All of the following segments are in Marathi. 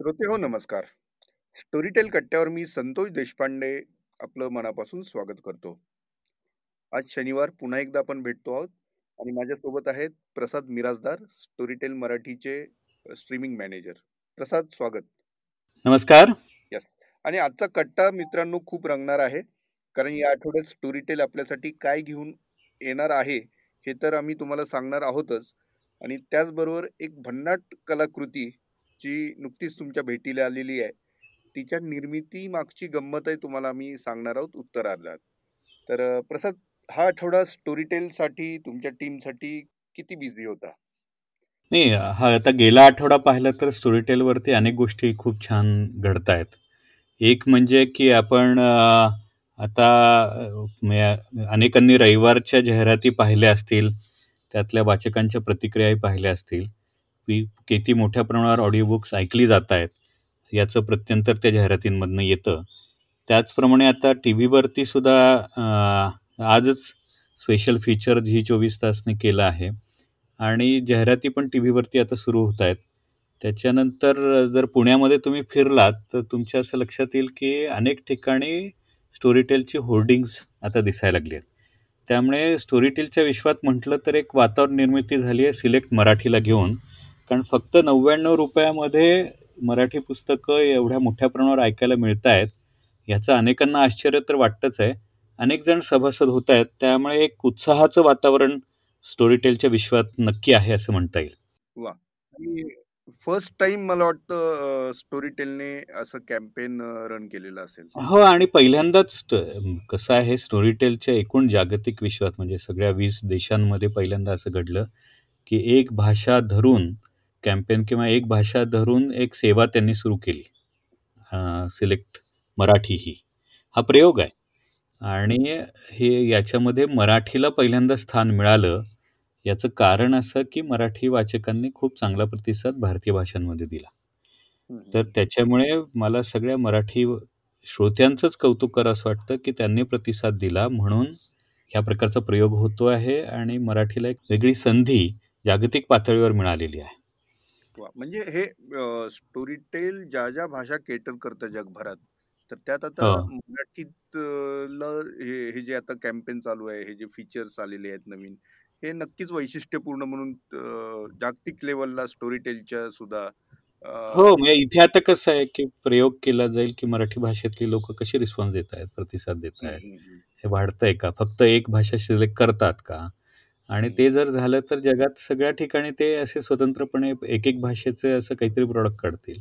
श्रोते हो नमस्कार. स्टोरीटेल कट्ट्यावर मी संतोष देशपांडे आपलं मनापासून स्वागत करतो. आज शनिवार पुन्हा एकदा आपण भेटतो आहोत आणि माझ्यासोबत आहेत प्रसाद मिराजदार स्टोरीटेल मराठीचे स्ट्रीमिंग मॅनेजर प्रसाद स्वागत. नमस्कार. यस आणि आजचा कट्टा मित्रांनो खूप रंगणार आहे कारण या आठवड्यात स्टोरीटेल आपल्यासाठी काय घेऊन येणार आहे हे तर आम्ही तुम्हाला सांगणार आहोतच. आणि त्याचबरोबर एक भन्नाट कलाकृती जी नुकतीच तुमच्या भेटीला आलेली आहे तिच्या निर्मिती मागची गंमत आहे तुम्हाला आम्ही सांगणार आहोत उत्तरार्धात. तर प्रसाद हा आठवडा स्टोरी टेलसाठी तुमच्या टीमसाठी किती बिझी होता? नाही हा आता गेला आठवडा पाहिला तर स्टोरी टेलवरती अनेक गोष्टी खूप छान घडत आहेत एक म्हणजे की आपण आता अनेकांनी रविवारच्या जाहिराती पाहिल्या असतील त्यातल्या वाचकांच्या प्रतिक्रियाही पाहिल्या असतील. की किती मोठ्या प्रमाणावर ऑडिओ बुक्स ऐकली जात आहेत याचं प्रत्यंतर त्या जाहिरातींमधनं येतं. त्याचप्रमाणे आता टी व्हीवरती सुद्धा आजच स्पेशल फीचर झी चोवीस तासने केलं आहे आणि जाहिराती पण टी व्हीवरती आता सुरू होत आहेत त्याच्यानंतर जर पुण्यामध्ये तुम्ही फिरलात तर तुमच्या असं लक्षात येईल की अनेक ठिकाणी स्टोरीटेलची होर्डिंग्स आता दिसायला लागली आहेत. त्यामुळे स्टोरीटेलच्या विश्वात म्हटलं तर एक वातावरण निर्मिती झाली आहे सिलेक्ट मराठीला घेऊन. कारण फक्त नव्याण्णव रुपयामध्ये मराठी पुस्तकं एवढ्या मोठ्या प्रमाणावर ऐकायला मिळत आहेत ह्याचं अनेकांना आश्चर्य तर वाटतंच आहे. अनेक जण सभासद होत आहेत त्यामुळे एक उत्साहाचं वातावरण स्टोरीटेलच्या विश्वात नक्की आहे असं म्हणता येईल. वा. आणि फर्स्ट टाइम मला वाटतं स्टोरीटेलने असं कॅम्पेन रन केलेलं असेल. हो आणि पहिल्यांदाच कसं आहे स्टोरीटेलच्या एकूण जागतिक विश्वात म्हणजे सगळ्या वीस देशांमध्ये पहिल्यांदा असं घडलं की एक भाषा धरून कॅम्पेन किंवा एक भाषा धरून एक सेवा त्यांनी सुरू केली. सिलेक्ट मराठी ही. हा प्रयोग आहे. आणि हे याच्यामध्ये मराठीला पहिल्यांदा स्थान मिळालं. याचं कारण असं की मराठी वाचकांनी खूप चांगला प्रतिसाद भारतीय भाषांमध्ये दिला. तर त्याच्यामुळे मला सगळ्या मराठी श्रोत्यांचंच कौतुक करा असं वाटतं की त्यांनी प्रतिसाद दिला म्हणून ह्या प्रकारचा प्रयोग होतो आहे आणि मराठीला एक वेगळी संधी जागतिक पातळीवर मिळालेली आहे. वा म्हणजे हे स्टोरीटेल ज्या ज्या भाषा केटर करतं जगभरात तर त्यात आता. मराठीत हे हे जे आता कॅम्पेन चालू आहे हे जे फीचर्स आलेले आहेत नवीन हे नक्कीच वैशिष्ट्यपूर्ण म्हणून जागतिक लेवलला स्टोरीटेलच्या सुद्धा अं, हो म्हणजे इथे आता कसं आहे की प्रयोग केला जाईल की मराठी भाषेतली लोक कशी रिस्पॉन्स देत आहेत प्रतिसाद देत आहेत. हे वाढतंय का फक्त एक भाषा सिलेक्ट करतात का आणि ते जर झालं तर जगात सगळ्या ठिकाणी ते असे स्वतंत्रपणे एक एक भाषेचे असं काहीतरी प्रोडक्ट काढतील.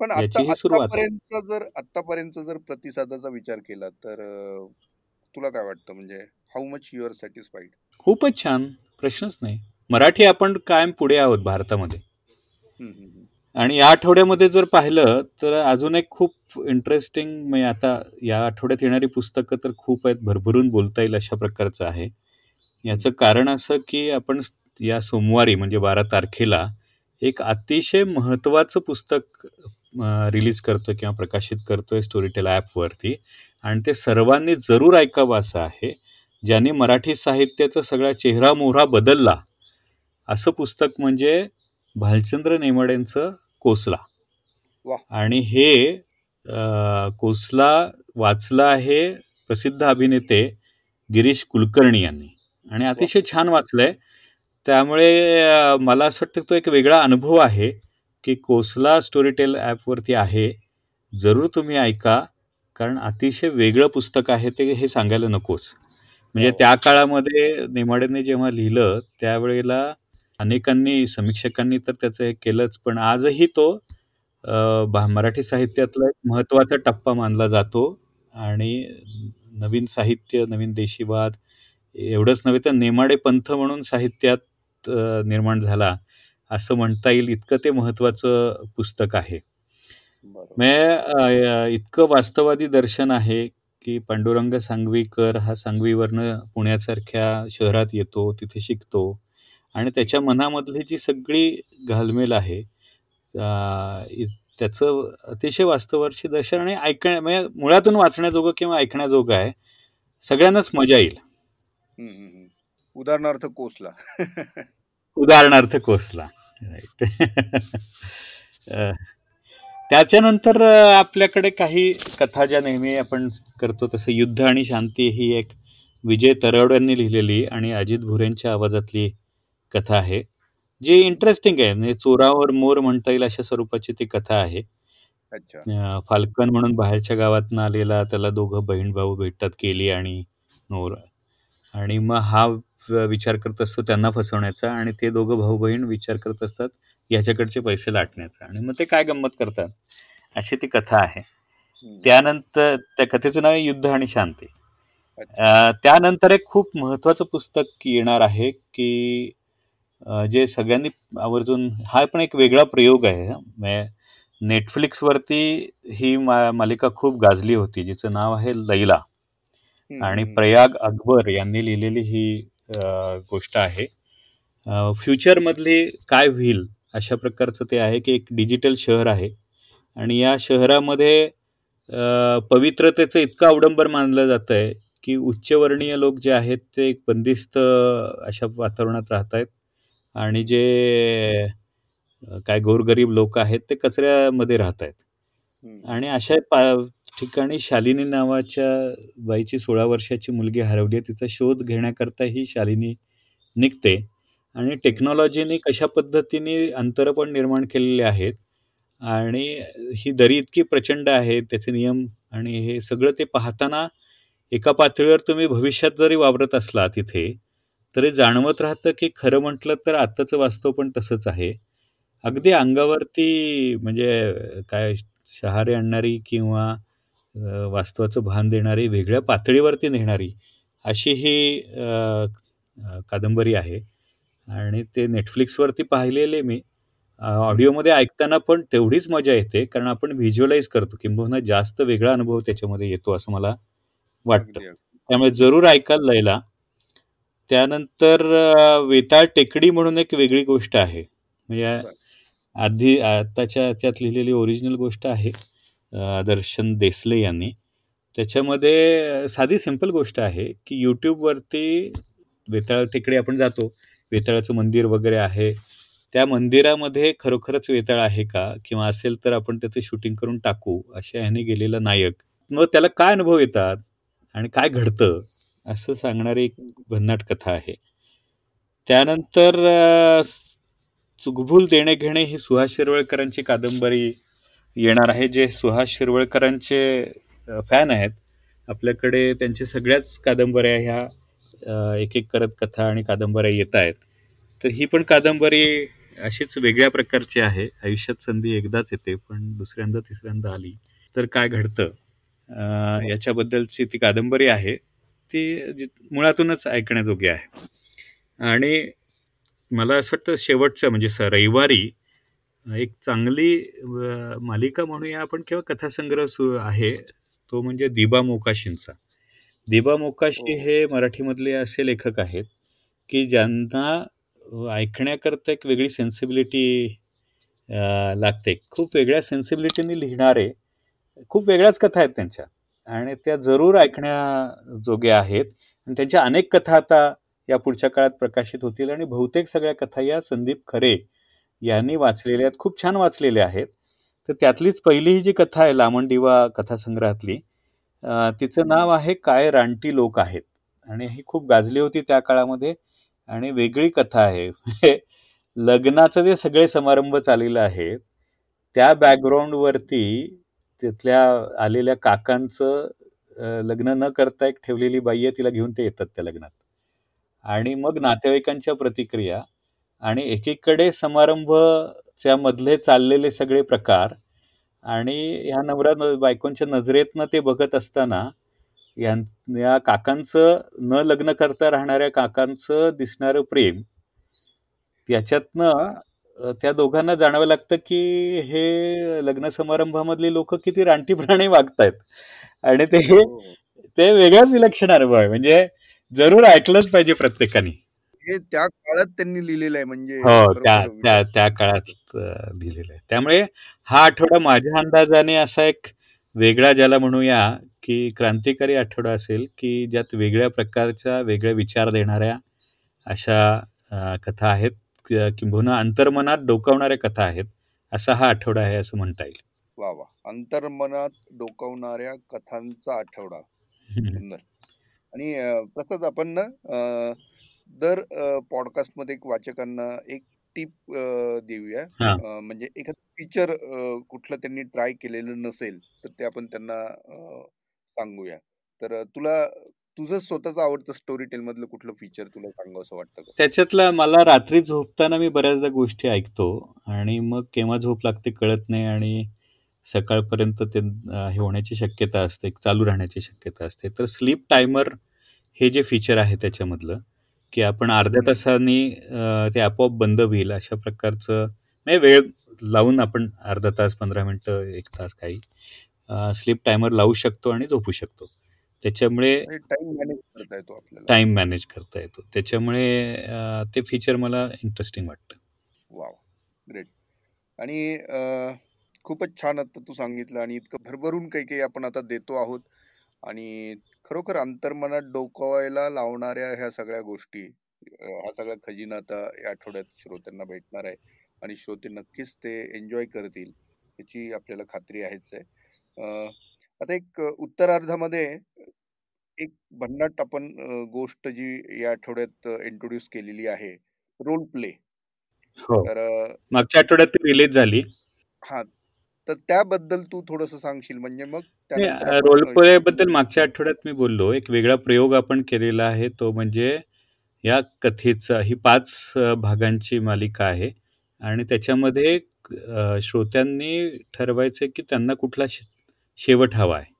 पण आता याची ही सुरुवात आहे. जर आतापर्यंत जर प्रतिसादाचा विचार केला तर अं, तुला काय वाटतं? म्हणजे how much you are satisfied खूपच छान. प्रश्नच नाही. मराठी आपण कायम पुढे आहोत भारतामध्ये. आणि या आठवड्यामध्ये जर पाहिलं तर अजून एक खूप इंटरेस्टिंग म्हणजे आता या आठवड्यात येणारी पुस्तकं तर खूप आहेत. भरभरून बोलता येईल अशा प्रकारचं आहे. याचं कारण असं की आपण या सोमवारी म्हणजे बारा तारखेला एक अतिशय महत्त्वाचं पुस्तक रिलीज करतो किंवा प्रकाशित करतोय स्टोरीटेल ॲपवरती. आणि ते सर्वांनी जरूर ऐकावं असं आहे. ज्याने मराठी साहित्याचा सगळा चेहरा मोहरा बदलला असं पुस्तक म्हणजे भालचंद्र नेमाडेंचं कोसला. आणि हे कोसला वाचलं आहे प्रसिद्ध अभिनेते गिरीश कुलकर्णी यांनी. आणि अतिशय छान वाचलंय. त्यामुळे अं, मला असं वाटतं तो एक वेगळा अनुभव आहे की कोसला स्टोरीटेल ॲपवरती आहे. जरूर तुम्ही ऐका कारण अतिशय वेगळं पुस्तक आहे ते हे सांगायला नकोच. म्हणजे हो. त्या काळामध्ये नेमाडेने जेव्हा लिहिलं त्यावेळेला अनेकांनी समीक्षकांनी तर त्याचं हे केलंच पण आजही तो अं, भा- मराठी साहित्यातला एक महत्त्वाचा टप्पा मानला जातो. आणि नवीन साहित्य नवीन देशीवाद एवढंच नव्हे तर नेमाडे पंथ म्हणून साहित्यात निर्माण झाला असं म्हणता येईल इतकं ते महत्त्वाचं पुस्तक आहे म्हणजे इतकं वास्तवादी दर्शन आहे की पांडुरंग सांगवीकर हा सांगवीवरनं पुण्यासारख्या शहरात येतो तिथे शिकतो आणि त्याच्या मनामधली जी सगळी घालमेल आहे त्याचं अतिशय वास्तवाशी दर्शन आणि ऐकण्या म्हणजे मुळातून वाचण्याजोगं किंवा ऐकण्याजोगं आहे सगळ्यांनाच मजा येईल. उदाहरणार्थ कोसला. उदाहरणार्थ कोसला. त्याच्यानंतर आपल्याकडे काही कथा ज्या नेहमी आपण करतो तसं युद्ध आणि शांती ही एक विजय तरवड यांनी लिहिलेली आणि अजित भुरेंच्या आवाजातली कथा आहे. जी इंटरेस्टिंग आहे. म्हणजे चोरावर मोर म्हणता येईल अशा स्वरूपाची ती कथा आहे. अच्छा. फाल्कन म्हणून बाहेरच्या गावात आलेला त्याला दोघं बहीण भाऊ भेटतात केली आणि नोर आणि मग हा विचार करत असतो त्यांना फसवण्याचा आणि ते दोघं भाऊ बहीण विचार करत असतात याच्याकडचे पैसे लाटण्याचा. आणि मग ते काय गंमत करतात? अशी ती कथा आहे. त्यानंतर त्या कथेचं नाव आहे युद्ध आणि शांती. त्यानंतर एक खूप महत्वाचं पुस्तक येणार आहे की जे सगळ्यांनी आवर्जून हा पण एक वेगळा प्रयोग आहे. नेटफ्लिक्सवरती ही मा मालिका खूप गाजली होती जिचं नाव आहे लैला. आणि प्रयाग अकबर यांनी लिहिलेली ही गोष्ट आहे. फ्युचरमधली काय होईल अशा प्रकारचं ते आहे की एक डिजिटल शहर आहे. आणि या शहरामध्ये पवित्रतेचं इतकं अवडंबर मानलं जात आहे की उच्चवर्णीय लोक जे आहेत ते एक बंदिस्त अशा वातावरणात राहत आहेत आणि जे काय गोरगरीब लोक आहेत ते कचऱ्यामध्ये राहत आहेत आणि अशा पा ठिकाणी शालिनी नावाच्या बाईची सोळा वर्षाची मुलगी हरवली आहे. तिचा शोध घेण्याकरता ही शालिनी निघते. आणि टेक्नॉलॉजीने कशा पद्धतीने अंतर पण निर्माण केलेले आहेत. आणि ही दरी इतकी प्रचंड आहे त्याचे नियम आणि हे सगळं ते पाहताना एका पातळीवर तुम्ही भविष्यात जरी वावरत असला तिथे तरी जाणवत राहतं की खरं म्हटलं तर आत्ताचं वास्तव पण तसंच आहे. अगदी अंगावरती म्हणजे काय शहारे आणणारी किंवा वास्तवाचं भान देणारी वेगळ्या पातळीवरती नेणारी अशी ही कादंबरी आहे. आणि ते नेटफ्लिक्सवरती पाहिलेले मी. ऑडिओमध्ये ऐकताना पण तेवढीच मजा येते कारण आपण व्हिज्युअलाइज करतो. किंबहुना जास्त वेगळा अनुभव त्याच्यामध्ये येतो असं मला वाटतं. त्यामुळे जरूर ऐकाल लयला त्यानंतर वेताळ टेकडी म्हणून एक वेगळी गोष्ट आहे. म्हणजे आधी आताच्या त्यात लिहिलेली ओरिजिनल गोष्ट आहे. दर्शन देसले यांनी. त्याच्यामध्ये साधी सिंपल गोष्ट आहे की यूट्यूबवरती वेताळ टेकडी आपण जातो. वेताळाचं मंदिर वगैरे आहे. त्या मंदिरामध्ये खरोखरच वेताळ आहे का? किंवा असेल तर आपण त्याचं शूटिंग करून टाकू अशा ह्याने गेलेला नायक. मग त्याला काय अनुभव येतात? आणि काय घडतं? असं सांगणारी एक भन्नाट कथा आहे. त्यानंतर चुकभूल देणे घेणे ही सुहास शिरवळकरांची कादंबरी येणार आहे जे सुहास शिरवळकरांचे फॅन आहेत. आपल्याकडे त्यांचे सगळ्याच कादंबऱ्या ह्या एक एक करत कथा आणि कादंबऱ्या येत आहेत. तर ही पण कादंबरी अशीच वेगळ्या प्रकारची आहे. आयुष्यात संधी एकदाच येते पण दुसऱ्यांदा तिसऱ्यांदा आली तर काय घडतं? याच्याबद्दलची ती कादंबरी आहे. ती मुळातूनच ऐकण्याजोगी आहे. आणि मला असं वाटतं शेवटचं म्हणजे स रविवारी एक चांगली मालिका म्हणूया आपण किंवा कथासंग्रह सु आहे. तो म्हणजे दिबा मोकाशींचा. दिबा मोकाशी हो. हे मराठीमधले असे लेखक आहेत की ज्यांना ऐकण्याकरता एक वेगळी सेन्सिबिलिटी लागते. खूप वेगळ्या सेन्सिबिलिटीने लिहिणारे खूप वेगळ्याच कथा आहेत त्यांच्या. आणि त्या जरूर ऐकण्याजोग्या आहेत. आणि त्यांच्या अनेक कथा आता या पुढच्या काळात प्रकाशित होतील आणि बहुतेक सगळ्या कथा या संदीप खरे यांनी वाचलेल्या आहेत खूप छान वाचलेल्या आहेत. तर त्यातलीच पहिली ही जी कथा आहे लामणदिवा कथासंग्रहातली तिचं नाव आहे काय रानटी लोक आहेत. आणि ही खूप गाजली होती त्या काळामध्ये. आणि वेगळी कथा आहे. लग्नाचं जे सगळे समारंभ चाललेलं आहे त्या बॅकग्राऊंडवरती तिथल्या आलेल्या काकांचं लग्न न करता एक ठेवलेली बाई आहे तिला घेऊन ते येतात त्या लग्नात. आणि मग नातेवाईकांच्या प्रतिक्रिया आणि एकीकडे समारंभच्या मधले चाललेले सगळे प्रकार आणि ह्या नवरा बायकोंच्या नजरेतनं ते बघत असताना या काकांचं न लग्न करता राहणाऱ्या काकांचं दिसणारं प्रेम याच्यातनं त्या दोघांना जाणावं लागतं की हे लग्न समारंभामधली लोक किती रानटीपणाने वागतायत. आणि ते हो. ते वेगळाच विलक्षण अनुभव आहे. म्हणजे जरूर ऐकलंच पाहिजे प्रत्येकाने. हे त्या काळात त्यांनी लिहिलेलं आहे म्हणजे हो त्या त्या त्या काळात लिहिलेलं आहे. त्यामुळे हा आठवडा माझ्या अंदाजाने असा एक वेगळा ज्याला म्हणूया की क्रांतिकारी आठवडा असेल की ज्यात वेगळ्या प्रकारच्या वेगळ्या विचार देणाऱ्या अशा कथा आहेत. किंबहुना अंतर्मनात डोकावणाऱ्या कथा आहेत. असा हा आठवडा आहे असं म्हणता येईल. वा वा. अंतर्मनात डोकावणाऱ्या कथांचा आठवडा. सुंदर. आणि प्रसाद आपण ना दर पॉडकास्टमध्ये एक वाचकांना एक टिप देऊया. म्हणजे एखादं फीचर कुठलं त्यांनी ट्राय केलेलं नसेल तर ते आपण त्यांना सांगूया. तर तुला तुझं स्वतःचं आवडतं स्टोरी टेल मधलं कुठलं फीचर तुला सांगावं असं वाटतं त्याच्यातला मला रात्री झोपताना मी बऱ्याचदा गोष्टी ऐकतो आणि मग केव्हा झोप लागते कळत नाही आणि सकाळपर्यंत ते हे होण्याची शक्यता असते चालू राहण्याची शक्यता असते. तर स्लीप टायमर हे जे फीचर आहे त्याच्यामधलं की आपण अर्ध्या तासांनी ते आपोआप बंद होईल अशा प्रकारचं म्हणजे वेळ लावून आपण अर्धा तास पंधरा मिनटं एक तास काही स्लीप टायमर लावू शकतो आणि झोपू शकतो. त्याच्यामुळे टाइम मॅनेज करता येतो आपल्याला. मॅनेज करता येतो. त्याच्यामुळे ते फीचर मला इंटरेस्टिंग वाटतं. वाव. ग्रेट. आणि खूपच छान आता तू सांगितलं आणि इतकं भरभरून काही काही आपण आता देतो आहोत आणि खरोखर अंतर्मनात डोकवायला लावणाऱ्या ह्या सगळ्या गोष्टी हा सगळा खजिना आता या आठवड्यात श्रोत्यांना भेटणार आहे आणि श्रोते नक्कीच ते एन्जॉय करतील याची आपल्याला खात्री आहेच आहे. आता एक उत्तरार्धामध्ये एक भन्नाट आपण गोष्ट जी या आठवड्यात इंट्रोड्यूस केलेली आहे रोल प्ले हो. तर मागच्या आठवड्यात ती रिलीज झाली. हा तर त्याबद्दल तू थोडस सांगशील म्हणजे मग रोल प्ले बद्दल मागच्या आठवड्यात मी बोललो एक वेगळा प्रयोग आपण केलेला आहे तो म्हणजे या कथेचा ही पाच भागांची मालिका आहे आणि त्याच्यामध्ये श्रोत्यांनी ठरवायचं की त्यांना कुठला शेवट हवा आहे.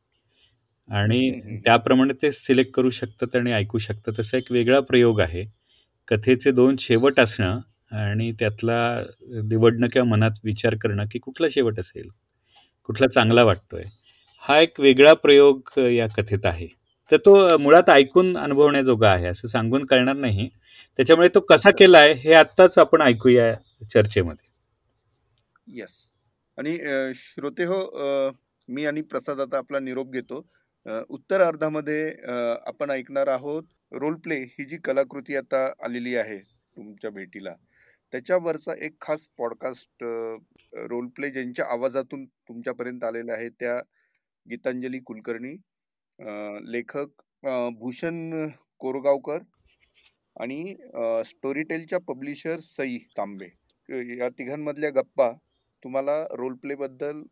आणि त्याप्रमाणे ते सिलेक्ट करू शकतात आणि ऐकू शकतात असा एक वेगळा प्रयोग आहे. कथेचे दोन शेवट असणं आणि त्यातला निवडणं किंवा मनात विचार करणं की कुठला शेवट असेल? कुठला चांगला वाटतोय? हा एक वेगळा प्रयोग या कथेत आहे. तर तो मुळात ऐकून अनुभवण्याजोगा आहे असं सांगून कळणार नाही. त्याच्यामुळे तो कसा केलाय हे आत्ताच आपण ऐकूया चर्चेमध्ये. येस आणि श्रोते हो मी आणि प्रसाद आता आपला निरोप घेतो. उत्तर अर्धामध्ये आपण ऐकणार आहोत रोल प्ले ही जी कलाकृती आता आलेली आहे तुमच्या भेटीला त्याच्यावरचा एक खास पॉडकास्ट रोल प्ले ज्यांच्या आवाजातून तुमच्यापर्यंत आलेला आहे त्या गीतांजली कुलकर्णी लेखक भूषण कोरगावकर आणि स्टोरीटेलच्या पब्लिशर सई तांबे. या तिघांमधल्या गप्पा तुम्हाला रोल प्ले बद्दल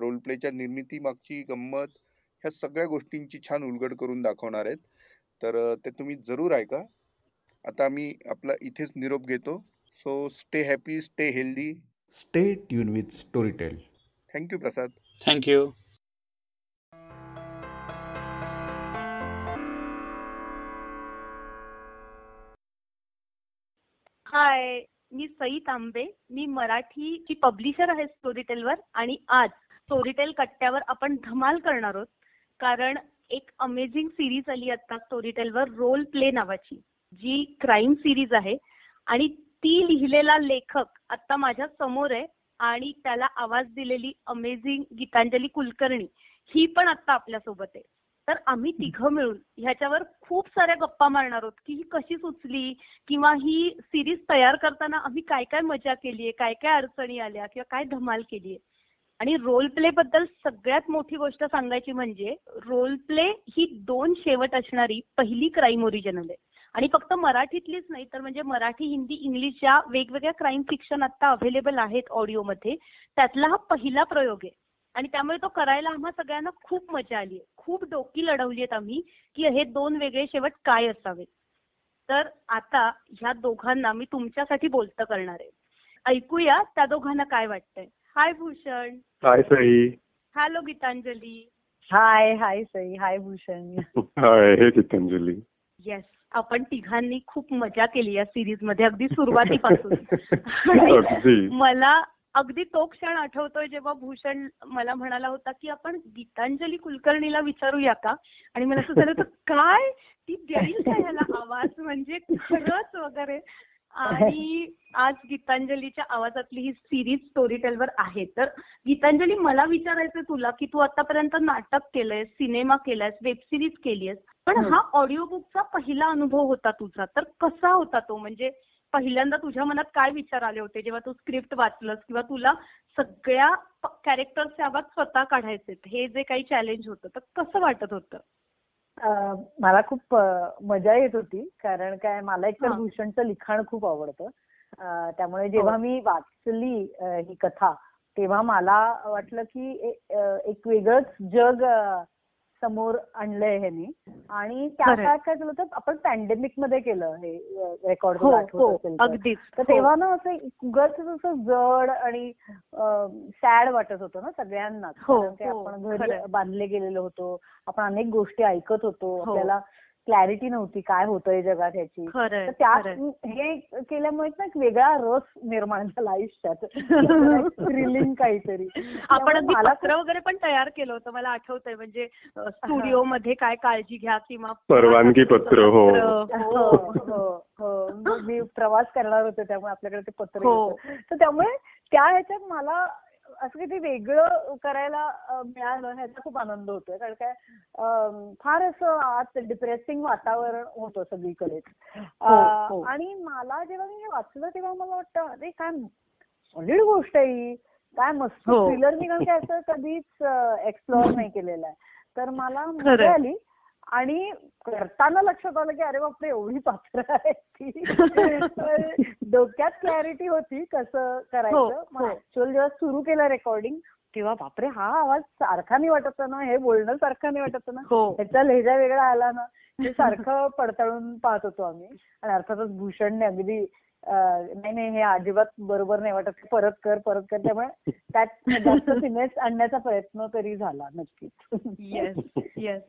रोल प्लेच्या निर्मिती मागची गंमत ह्या सगळ्या गोष्टींची छान उलगड करून दाखवणार आहेत. तर ते तुम्ही जरूर ऐका. आता मी आपला इथेच निरोप घेतो. So stay happy stay healthy stay tune with Storytel thank you Prasad thank you hi मी सई तांबे मी मराठीची पब्लिशर आहे स्टोरीटेलवर आणि आज स्टोरीटेल कट्ट्यावर आपण धमाल करणार आहोत. कारण एक अमेझिंग सिरीज आली आता स्टोरीटेलवर रोल प्ले नावाची जी क्राईम सिरीज आहे. आणि ती लिहिलेला लेखक आता माझ्यासमोर आहे आणि त्याला आवाज दिलेली अमेझिंग गीतांजली कुलकर्णी ही पण आता आपल्यासोबत आहे. तर आम्ही तिघं मिळून ह्याच्यावर खूप साऱ्या गप्पा मारणार आहोत की ही कशी सुचली किंवा ही सिरीज तयार करताना आम्ही काय काय मजा केलीये काय काय अडचणी आल्या किंवा काय धमाल केलीये. आणि रोल प्ले बद्दल सगळ्यात मोठी गोष्ट सांगायची म्हणजे रोल प्ले ही दोन शेवट असणारी पहिली क्राईम ओरिजिनल आहे. आणि फक्त मराठीतलीच नाही तर म्हणजे मराठी हिंदी इंग्लिश ज्या वेगवेगळ्या क्राईम फिक्शन आता अव्हेलेबल आहेत ऑडिओमध्ये त्यातला हा पहिला प्रयोग आहे. आणि त्यामुळे तो करायला आम्हा सगळ्यांना खूप मजा आली खूप डोकी लढवली आहेत आम्ही की हे दोन वेगळे शेवट काय असावेत. तर आता ह्या दोघांना मी तुमच्यासाठी बोलतं करणार आहे. ऐकूया त्या दोघांना काय वाटतंय. Hi Bhushan. Hi Sai. Hello Gitanjali. Hi hi Sai. Hi Bhushan. Hi Gitanjali. Yes आपण तिघांनी खूप मजा केली या सिरीजमध्ये अगदी सुरुवातीपासून. मला अगदी तो क्षण आठवतोय जेव्हा भूषण मला म्हणाला होता की आपण गीतांजली कुलकर्णीला विचारूया का? आणि मला असं झालं होतं काय? ती का ह्याला आवाज? म्हणजे खरंच वगैरे. आणि आज गीतांजलीच्या आवाजातली ही सिरीज स्टोरी टेलवर आहे. तर गीतांजली मला विचारायचं तुला की तू आतापर्यंत नाटक केलंय सिनेमा केलायस वेब सिरीज केलीयस पण हा. ऑडिओ बुकचा पहिला अनुभव होता तुझा. तर कसा होता तो? म्हणजे पहिल्यांदा तुझ्या मनात काय विचार आले होते जेव्हा तू स्क्रिप्ट वाचलंस किंवा तुला सगळ्या कॅरेक्टरचे आवाज स्वतः काढायचे हे जे काही चॅलेंज होतं तर कसं वाटत होतं? मला खूप मजा येत होती. कारण काय मला एकतर हा. भूषणचं लिखाण खूप आवडतं. त्यामुळे जेव्हा मी वाचली ही कथा तेव्हा मला वाटलं की एक वेगळंच जग समोर आणलंय ह्यानी आणि त्या. काळात काय झालं होतं आपण पॅन्डेमिकमध्ये केलं हे रेकॉर्ड हो हो असेल तर. हो. तेव्हा ना असं उगाच असं जड आणि सॅड वाटत होतं ना सगळ्यांनाच कारण की हो, आपण. घरी बांधले गेलेलो होतो आपण अनेक गोष्टी ऐकत होतो. आपल्याला क्लॅरिटी नव्हती काय होतंय जगात ह्याची. तर खरंय. हे केल्यामुळे ना एक वेगळा रस निर्माण झाला आयुष्यात. थ्रिलिंग काहीतरी. आपण पत्र वगैरे पण तयार केलं होतं मला आठवतंय. म्हणजे स्टुडिओ मध्ये काय काळजी घ्या किंवा परवानगी पत्र, हो. पत्र, हो हो हो. मी- प्रवास करणार होते त्यामुळे आपल्याकडे ते पत्र. तर त्यामुळे त्या ह्याच्यात मला असं काही करायला करायला मिळालं ह्याचा खूप आनंद होतोय कारण काय फार असं आज डिप्रेसिंग वातावरण होतं सगळीकडेच अं, हो. आणि मला जेव्हा मी हे वाचलं तेव्हा मला वाटतं अरे काय सॉलिड गोष्ट आहे ही काय मस्त हो. थ्रिलर मी कारण काय असं कधीच एक्सप्लोअर नाही केलेलं आहे तर मला. मजा आली आणि करताना लक्षात आलं की अरे बापरे एवढी पात्र ती. तर डोक्यात क्लॅरिटी होती कसं करायचं. हो, मग हो. ऍक्च्युअल जेव्हा सुरू केलं रेकॉर्डिंग तेव्हा बापरे हा आवाज सारखा नाही वाटत ना हे बोलणं सारखं नाही वाटत ना. हो. ह्याचा लहेजा वेगळा आला ना ते सारखं पडताळून पाहत होतो आम्ही. आणि अर्थातच भूषणने अगदी नाही नाही हे अजिबात बरोबर नाही वाटत. परत कर परत कर. त्यामुळे त्यात जास्त फिनेस आणण्याचा प्रयत्न तरी झाला नक्कीच. Yes yes.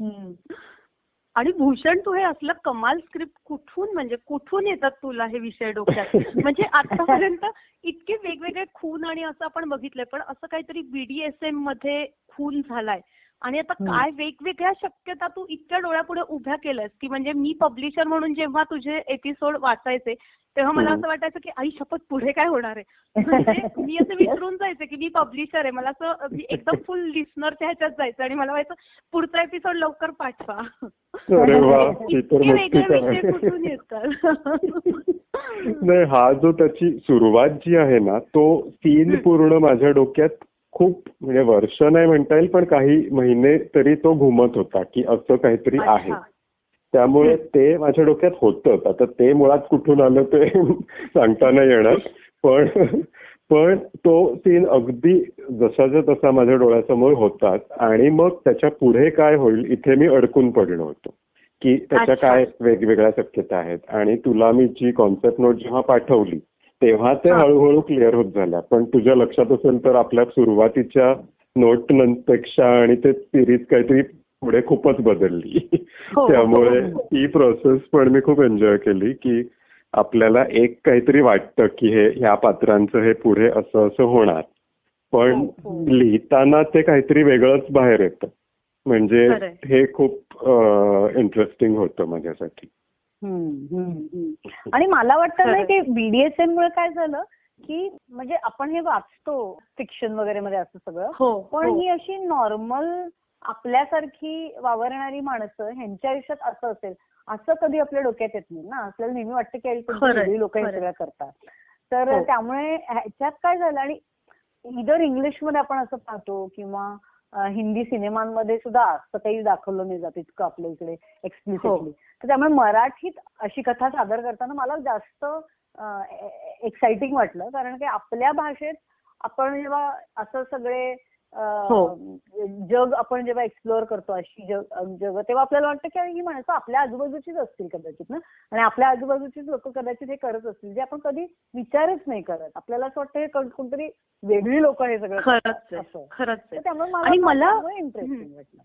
आणि भूषण तू हे असलं कमाल स्क्रिप्ट कुठून म्हणजे कुठून येतात तुला हे विषय डोक्यात? म्हणजे आतापर्यंत इतके वेगवेगळे खून आणि असं आपण बघितलंय पण असं काहीतरी बीडीएसएममध्ये खून झालाय. आणि आता. काय वेगवेगळ्या शक्यता तू इतक्या डोळ्यापुढे उभ्या केल्यास की म्हणजे मी पब्लिशर म्हणून जेव्हा तुझे एपिसोड वाचायचे तेव्हा मला. असं वाटायचं की आई शपथ पुढे काय होणार आहे? म्हणजे मी असं विसरून जायचे की मी पब्लिशर आहे. मला असं एकदम फुल लिस्नरच्या ह्याच्यात जायचं आणि मला व्हायचं पुढचा एपिसोड लवकर पाठवा. इतके वेगळे विषय कुठून आहे येतात? नाही हा जो त्याची सुरुवात जी आहे ना तो सीन. पूर्ण माझ्या डोक्यात खूप म्हणजे वर्ष नाही म्हणता येईल पण काही महिने तरी तो घुमत होता की असं काहीतरी आहे. त्यामुळे ते माझ्या डोक्यात होतच. आता ते मुळात कुठून आलं ते सांगता नाही येणार. पण पण तो सीन अगदी जसाच्या तसा माझ्या डोळ्यासमोर होताच आणि मग त्याच्या पुढे काय होईल इथे मी अडकून पडलो होतो. की त्याच्या. काय वेगवेगळ्या शक्यता आहेत. आणि तुला मी जी कॉन्सेप्ट नोट जेव्हा पाठवली तेव्हा ते. हळूहळू क्लिअर होत झाल्या पण तुझ्या लक्षात असेल तर आपल्या सुरुवातीच्या नोटपेक्षा आणि ते सिरीज काहीतरी पुढे खूपच बदलली हो, त्यामुळे हो, हो. ही प्रोसेस पण मी खूप एन्जॉय केली की आपल्याला एक काहीतरी वाटतं की हे ह्या पात्रांचं हे पुढे असं असं होणार पण. लिहिताना ते काहीतरी वेगळंच बाहेर येतं म्हणजे. हे खूप इंटरेस्टिंग होतं माझ्यासाठी. आणि मला वाटतं ना की बीडीएसएम मुळे काय झालं की म्हणजे आपण हे वाचतो फिक्शन वगैरे मध्ये असं सगळं हो पण हो. ही अशी नॉर्मल आपल्यासारखी वावरणारी माणसं ह्यांच्या आयुष्यात असं असेल असं कधी आपल्या डोक्यात येत नाही ना आपल्याला नेहमी वाटतं की लोक हे. सगळं करतात तर हो. त्यामुळे ह्याच्यात काय झालं आणि इधर इंग्लिशमध्ये आपण असं पाहतो किंवा हिंदी सिनेमांमध्ये सुद्धा असं काही दाखवलं नाही जात इतकं आपल्या इकडे हो. एक्सप्लिसिटली तर त्यामुळे मराठीत अशी कथा सादर करताना मला जास्त एक्साइटिंग वाटलं कारण की आपल्या भाषेत आपण जेव्हा असं सगळे हो. जग आपण जेव्हा एक्सप्लोअर करतो अशी जग जग तेव्हा आपल्याला वाटतं की ही माणसं आपल्या आजूबाजूचीच असतील कदाचित ना? आणि आपल्या आजूबाजूचीच लोक कदाचित हे करत असतील जे आपण कधी विचारच नाही करत. आपल्याला असं वाटतं हे कोण- कोणतरी वेगळी लोक हे सगळं. खरंच त्यामुळे आणि मला- इंटरेस्टिंग. वाटलं.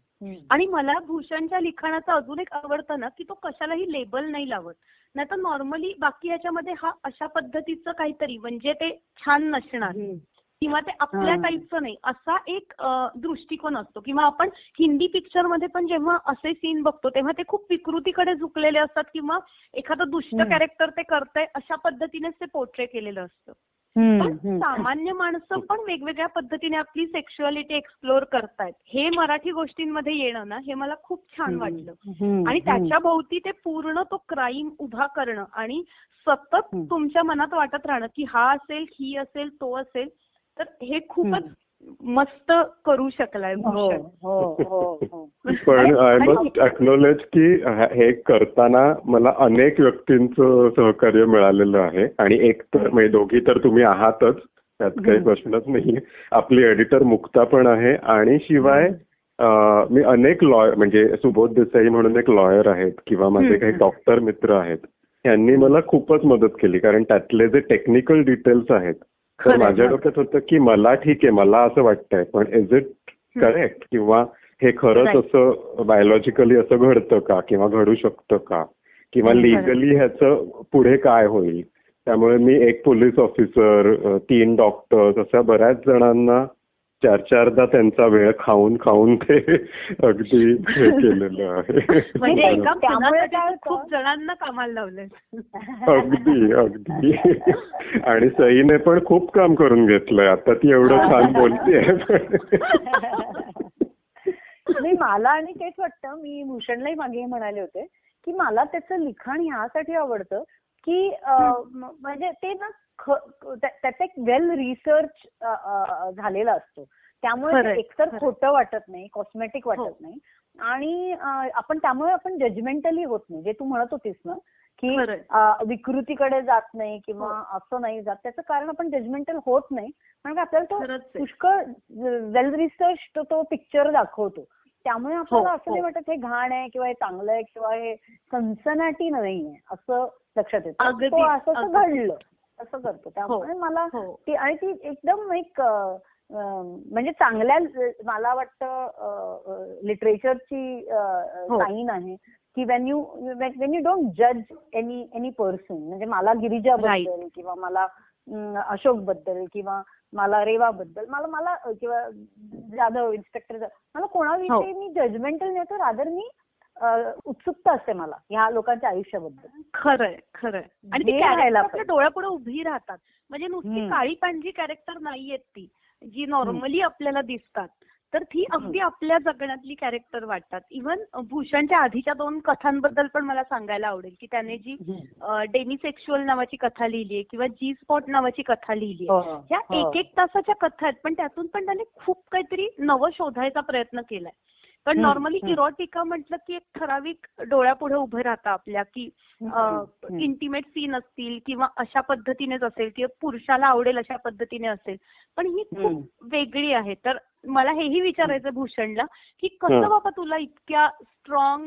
आणि मला भूषणच्या लिखाणाचं अजून एक आवडतं ना की तो कशालाही लेबल नाही लावत. नाही तर नॉर्मली बाकी ह्याच्यामध्ये हा अशा पद्धतीचं काहीतरी म्हणजे ते छान नसणार. किंवा ते आपल्या हा. टाईपचं नाही असा एक दृष्टिकोन असतो किंवा आपण हिंदी पिक्चरमध्ये पण जेव्हा असे सीन बघतो तेव्हा ते खूप विकृतीकडे झुकलेले असतात किंवा एखादं दुष्ट. कॅरेक्टर ते करतंय अशा पद्धतीनेच ते पोर्ट्रे केलेलं असतं पण. सामान्य माणसं पण वेगवेगळ्या पद्धतीने आपली सेक्शुअलिटी एक्सप्लोर करतायत हे मराठी गोष्टींमध्ये येणं ना हे मला खूप छान वाटलं आणि. त्याच्या भोवती ते पूर्ण तो क्राईम उभा करणं आणि सतत. तुमच्या मनात वाटत राहणं की हा असेल ही असेल तो असेल तर हे खूपच मस्त करू शकलाय हो हो हो हो. पण आय मस्ट अक्नॉलेज की ह- करताना मला अनेक व्यक्तींचं सहकार्य मिळालेलं आहे. आणि एक तर म्हणजे दोघी तर तुम्ही आहातच. त्यात काही. प्रश्नच नाही आपली एडिटर मुक्ता पण आहे. आणि शिवाय मी अनेक लॉयर म्हणजे सुबोध देसाई म्हणून एक लॉयर आहेत किंवा माझे. काही डॉक्टर मित्र आहेत. यांनी मला खूपच मदत केली. कारण त्यातले जे टेक्निकल डिटेल्स आहेत तर. माझ्या डोक्यात होतं की मला ठीक आहे मला असं वाटतंय पण इज इट करेक्ट किंवा हे खरंच. असं बायोलॉजिकली असं घडतं का? किंवा घडू शकतं का? किंवा लिगली ह्याचं पुढे काय होईल? त्यामुळे मी एक पोलीस ऑफिसर तीन डॉक्टर्स अशा बऱ्याच जणांना चार चारदा त्यांचा वेळ खाऊन खाऊन ते अगदी हे केलेलं आहे. म्हणजे त्यामुळे खूप? जणांना कामाला लावलंय. अगदी अगदी. आणि सईने पण खूप काम करून घेतलंय. आता ती एवढं छान बोलतेय नाही मला आणि तेच वाटतं मी भूषणलाही मागे म्हणाले होते की मला त्याचं लिखाण ह्यासाठी आवडतं की म्हणजे ते ना ख- त्या- त्यात एक वेल रिसर्च झालेला असतो. त्यामुळे एकतर. खोटं वाटत नाही कॉस्मेटिक हो. वाटत नाही. आणि आपण त्यामुळे आपण जजमेंटली होत नाही. जे तू म्हणत होतीस ना की विकृतीकडे जात नाही किंवा असं नाही जात त्याचं कारण आपण जजमेंटल होत नाही. कारण आपल्याला तो. पुष्कळ वेल रिसर्च तो पिक्चर दाखवतो. त्यामुळे आपल्याला हो, असं नाही हो. वाटत हे घाण आहे किंवा हे चांगलं आहे किंवा हे सनसनाटी नाहीये असं लक्षात येतं असं असं. घडलं असं करतो त्यामुळे मला हो. ती आणि ती एकदम एक म्हणजे चांगल्या मला वाटतं लिटरेचरची हो. साईन आहे की when you when you don't जज एनी एनी पर्सन म्हणजे मला गिरिजा बद्दल किंवा मला अशोकबद्दल किंवा मला रेवा बद्दल मला मला किंवा जाधव इन्स्पेक्टर मला कोणाविषयी मी जजमेंटल नाही तर रादर मी उत्सुकता असते मला ह्या लोकांच्या आयुष्याबद्दल. खरंय खरंय. आणि हे. डोळ्यापुढे उभी राहतात. म्हणजे नुसती. काळी पांढरी कॅरेक्टर नाहीयेत ती जी नॉर्मली आपल्याला दिसतात. तर ती अगदी. आपल्या जगण्यातली कॅरेक्टर वाटतात इव्हन भूषणच्या आधीच्या दोन कथांबद्दल पण मला सांगायला आवडेल की त्याने जी डेमिसेक्शुअल नावाची कथा लिहिली आहे किंवा जी स्पॉट नावाची कथा लिहिली आहे हो, ह्या हो. एक एक तासाच्या कथा आहेत पण त्यातून पण त्याने खूप काहीतरी नवं शोधायचा प्रयत्न केलाय पण नॉर्मली. इरोटिका म्हटलं की एक ठराविक डोळ्यापुढे उभे राहतं आपल्या की. इंटिमेट सीन असतील किंवा अशा पद्धतीनेच असेल किंवा पुरुषाला आवडेल अशा पद्धतीने असेल पण ही खूप. वेगळी आहे तर मला हेही विचारायचं भूषणला की कसं. बाबा तुला इतक्या स्ट्रॉंग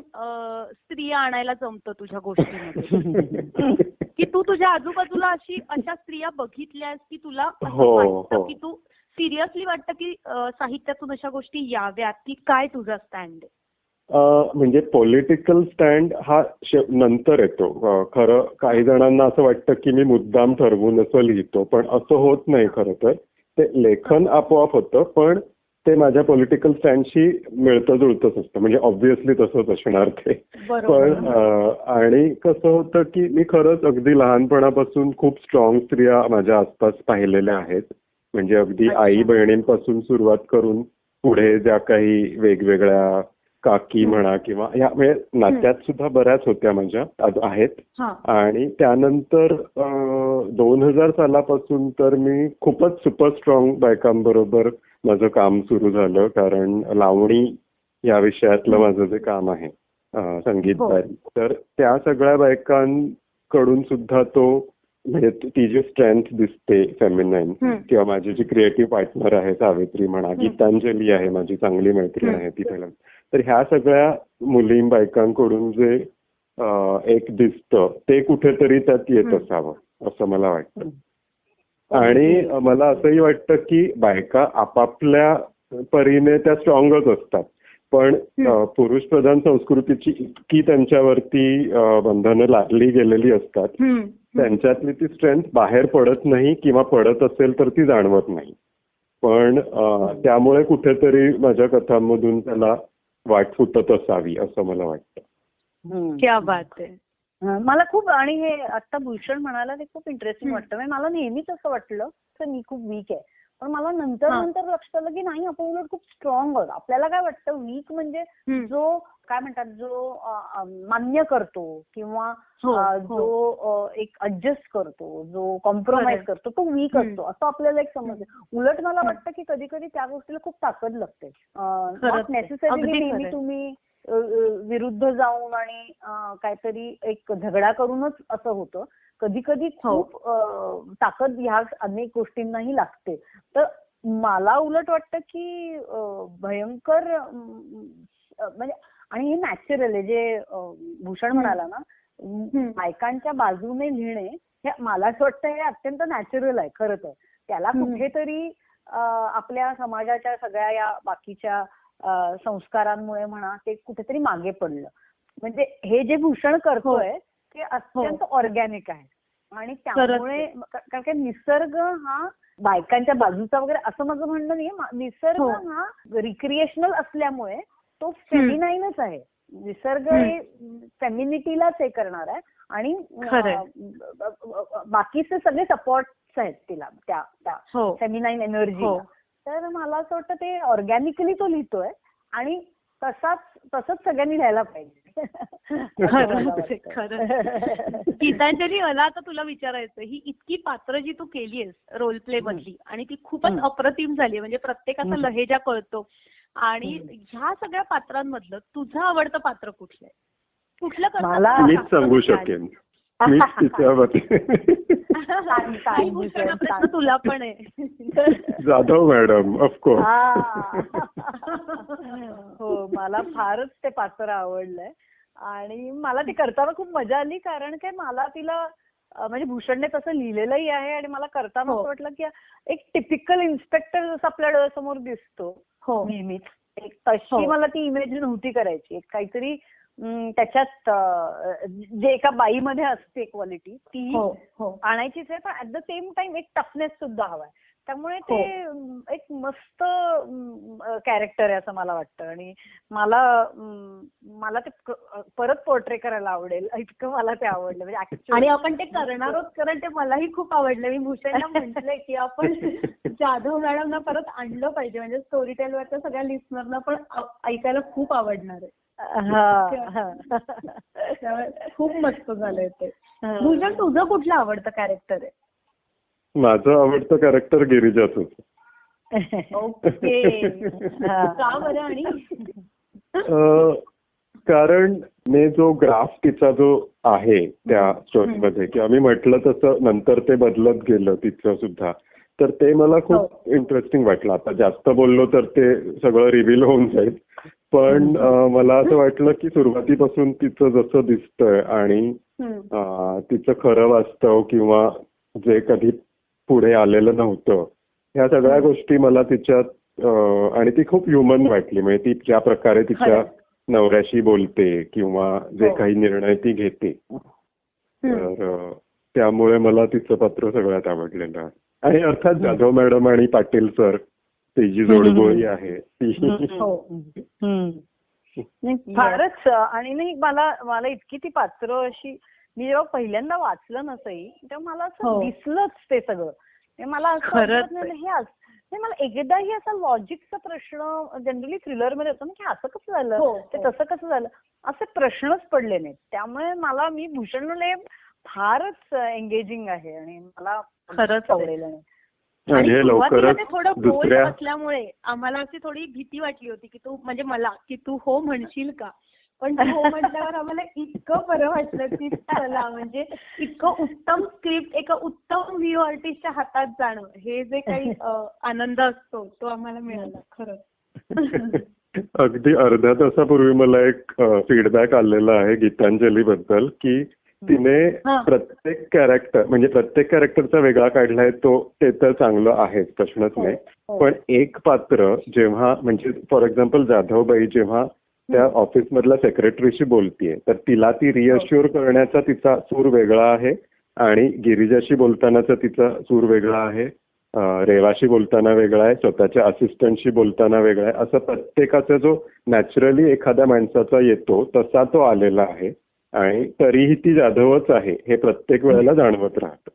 स्त्रिया आणायला जमतं तुझ्या गोष्टीमध्ये? की तू तुझ्या आजूबाजूला अशी अशा स्त्रिया बघितल्यास की तुला हो, हो. की तू सिरियसली वाटतं की साहित्यातून अशा गोष्टी याव्यात? की काय तुझा स्टँड म्हणजे पॉलिटिकल स्टँड हा नंतर येतो. खरं काही जणांना असं वाटतं की मी मुद्दाम ठरवून असं लिहितो पण असं होत नाही खरं तर. ते लेखन आपोआप होतं पण ते माझ्या पॉलिटिकल स्टँडशी मिळतं जुळतंच असतं. म्हणजे ऑब्व्हियसली तसंच असणार ते. पण आणि कसं होतं की मी खरंच अगदी लहानपणापासून खूप स्ट्रॉंग स्त्रिया माझ्या आसपास पाहिलेल्या आहेत. म्हणजे अगदी. आई बहिणींपासून सुरुवात करून पुढे ज्या काही वेगवेगळ्या काकी. म्हणा किंवा या म्हणजे नात्यात सुद्धा बऱ्याच होत्या माझ्या आहेत. आणि त्यानंतर दोन हजार सालापासून तर मी खूपच सुपर स्ट्रॉंग बायकांबरोबर माझं काम सुरू झालं कारण लावणी या विषयातलं माझं जे काम आहे अं, संगीतदारी तर त्या सगळ्या बायकांकडून सुद्धा तो म्हणजे ती- जी स्ट्रेंथ दिसते फेमिनाईन हं. किंवा माझी जी क्रिएटिव्ह पार्टनर आहे सावित्री म्हणा गीतांजली आहे माझी चांगली मैत्रीण हं. आहे ती तर ह्या सगळ्या मुली बायकांकडून जे एक दिसतं ते कुठेतरी त्यात येत हं. असावं असं मला वाटतं. आणि मला असंही वाटतं की बायका आपापल्या परीने त्या स्ट्रॉंगच असतात. पण पुरुष प्रधान संस्कृतीची इतकी त्यांच्यावरती बंधनं लादली गेलेली असतात. त्यांच्यातली ती स्ट्रेंथ बाहेर पडत नाही किंवा पडत असेल तर ती जाणवत नाही. पण त्यामुळे कुठेतरी माझ्या कथांमधून त्याला वाट फुटत असावी असं मला वाटतं. क्या बात आहे. मला खूप आणि हे आता भूषण म्हणाला ते खूप इंटरेस्टिंग. वाटतं म्हणजे मला नेहमीच असं वाटलं तर मी खूप वीक आहे पण मला नंतर. नंतर लक्षात आलं की नाही आपण उलट खूप स्ट्रॉंग आहोत आपल्याला काय वाटतं वीक म्हणजे. जो काय म्हणतात जो मान्य करतो किंवा हो, हो. जो एक अडजस्ट करतो जो कॉम्प्रोमाइज. करतो तो वीक. असतो असं आपल्याला एक समज उलट मला. वाटतं की कधी कधी त्या गोष्टीला खूप ताकद लागते खरंय. तुम्ही विरुद्ध जाऊन आणि काहीतरी एक झगडा करूनच असं होतं कधी कधी हो. खूप ताकद ह्या अनेक गोष्टींनाही लागते तर मला उलट वाटतं की भयंकर म्हणजे आणि हे नॅचरल आहे जे भूषण म्हणाला ना. बायकांच्या बाजूने लिहिणे हे मला असं वाटतं हे अत्यंत नॅचरल आहे खरं तर त्याला. कुठेतरी आपल्या समाजाच्या सगळ्या या बाकीच्या संस्कारांमुळे म्हणा ते कुठेतरी मागे पडलं. म्हणजे हे जे भूषण करतोय ते अत्यंत ऑर्गॅनिक आहे. आणि त्यामुळे कारण का निसर्ग हा बायकांच्या बाजूचा वगैरे असं माझं म्हणणं नाही निसर्ग हो. हा रिक्रिएशनल असल्यामुळे तो फेमिनाईनच आहे. निसर्ग हे फेमिनिटीलाच हे करणार आहे. आणि बाकीचे सगळे सपोर्ट आहेत तिला त्या हो. फेमिनाईन एनर्जी हो. तर मला असं वाटतं ते ऑर्गॅनिकली तो लिहितोय आणि तसाच तसंच सगळ्यांनी लिहायला पाहिजे. गीतांजली मला आता तुला विचारायचं ही इतकी पात्र जी तू केलीयस रोल प्ले मधली आणि ती खूपच. अप्रतिम झाली म्हणजे प्रत्येकाचा. लहेजा कळतो आणि. ह्या सगळ्या पात्रांमधलं तुझं आवडतं पात्र कुठलं आहे कुठलं मला- सांगू? शकेन सांग. तुला पण आहे जाधव मॅडम ऑफकोर्स हा. मला फारच ते पात्र आवडलंय आणि मला ते करताना खूप मजा आली कारण काय मला तिला म्हणजे भूषणने तसं लिहिलेलंही आहे आणि मला करताना हो. असं वाटलं की एक टिपिकल इन्स्पेक्टर जसं आपल्या डोळ्यासमोर दिसतो हो नेहमीच एक तशी हो. मला ती इमेज नव्हती करायची एक काहीतरी त्याच्यात जे एका बाईमध्ये असते क्वालिटी ती हो हो. आणायचीच आहे पण ऍट द सेम टाइम एक टफनेस सुद्धा हवाय. त्यामुळे ते हो. एक मस्त कॅरेक्टर आहे असं मला वाटतं. आणि मला मला ते परत पोर्ट्रे करायला आवडेल. इतकं मला ते आवडलं. म्हणजे आणि आपण ते करणार आहोत कारण ते मलाही खूप आवडलं. मी भूषणला म्हटलंय की आपण जाधव मॅडमना परत आणलं पाहिजे. म्हणजे स्टोरी टेलवरच्या सगळ्या लिस्नरना पण ऐकायला खूप आवडणार आहे. त्यामुळे खूप मस्त झालंय ते. हा. भूषण तुझं कुठलं आवडतं कॅरेक्टर आहे? माझं आवडतं कॅरेक्टर गिरिजाच ओके. हा. का बरं आणि? कारण मी जो ग्राफ तिचा जो आहे त्या स्टोरीमध्ये किंवा मी म्हटलं तसं नंतर ते बदलत गेलं तिचं सुद्धा तर ते मला खूप इंटरेस्टिंग वाटलं. आता जास्त बोललो तर ते सगळं रिव्हील होऊन जाईल. पण मला असं वाटलं की सुरुवातीपासून तिचं जसं दिसतंय आणि तिचं खरं वास्तव किंवा जे कधी पुढे आलेलं नव्हतं ह्या सगळ्या गोष्टी मला तिच्यात आणि ती खूप ह्युमन वाटली. म्हणजे ती ज्या प्रकारे तिच्या. नवऱ्याशी बोलते किंवा जे हो. काही निर्णय ती घेते. तर त्यामुळे मला तिचं पत्र सगळ्यात आवडलेलं आहे. आणि अर्थात जाधव मॅडम आणि पाटील सर ती जी जोडगोळी आहे. ती हो. फारच आणि नाही मला मला इतकी ती पात्र अशी मी जेव्हा पहिल्यांदा वाचलं नसई तेव्हा मला असं हो. दिसलंच ते सगळं. मला असं खरंच वाटत नाही, हे मला एकदाही असा लॉजिकचा प्रश्न जनरली थ्रिलरमध्ये होतो ना की असं कसं झालं हो, ते. तसं कसं झालं असे प्रश्नच पडले नाहीत. त्यामुळे मला मी भूषणले फारच एंगेजिंग आहे आणि मला खरंच. आवडेल थोडं बोल्ड दुसऱ्या असल्यामुळे आम्हाला अशी थोडी भीती वाटली होती की तू म्हणजे मला की तू हो म्हणशील का? पण तू हो म्हटल्यावर आम्हाला इतकं बरं वाटलं की चला म्हणजे इतकं उत्तम स्क्रिप्ट एका उत्तम व्ह्यू आर्टिस्टच्या हातात जाणं हे जे काही आनंद असतो तो आम्हाला मिळाला खरंच. अगदी अर्ध्या तासापूर्वी मला एक फीडबॅक आलेला आहे गीतांजली बद्दल की तिने हा. प्रत्येक कॅरेक्टर म्हणजे प्रत्येक कॅरेक्टरचा वेगळा काढलाय तो ते तर चांगलं आहेच प्रश्नच नाही हो. पण एक पात्र जेव्हा म्हणजे फॉर एक्झाम्पल जाधवबाई जेव्हा त्या ऑफिस मधल्या सेक्रेटरीशी बोलतीये तर तिला ती रिअश्युअर करण्याचा तिचा सूर वेगळा आहे आणि गिरिजाशी बोलतानाचा तिचा सूर वेगळा आहे रेवाशी बोलताना वेगळा आहे स्वतःच्या असिस्टंटशी बोलताना वेगळा आहे असं प्रत्येकाचा जो नॅचरली एखाद्या माणसाचा येतो तसा तो आलेला आहे आणि तरीही ती जाधवच आहे हे प्रत्येक वेळेला जाणवत राहतं.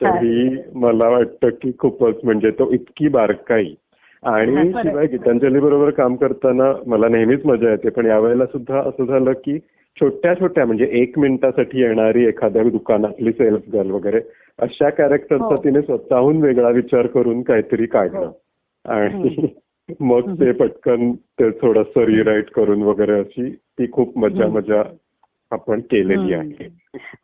तर ही. मला वाटतं की खूपच म्हणजे तो इतकी बारकाई. आणि शिवाय गीतांजली बरोबर काम करताना मला नेहमीच मजा येते पण यावेळेला सुद्धा असं झालं की छोट्या छोट्या म्हणजे एक मिनिटासाठी येणारी एखाद्या दुकानातली सेल्स गर्ल वगैरे अशा कॅरेक्टरचा तिने स्वतःहून वेगळा विचार करून काहीतरी काढलं. आणि मग ते पटकन ते थोडस रिराईट करून वगैरे अशी ती खूप मजा मजा आपण केलेली आहे.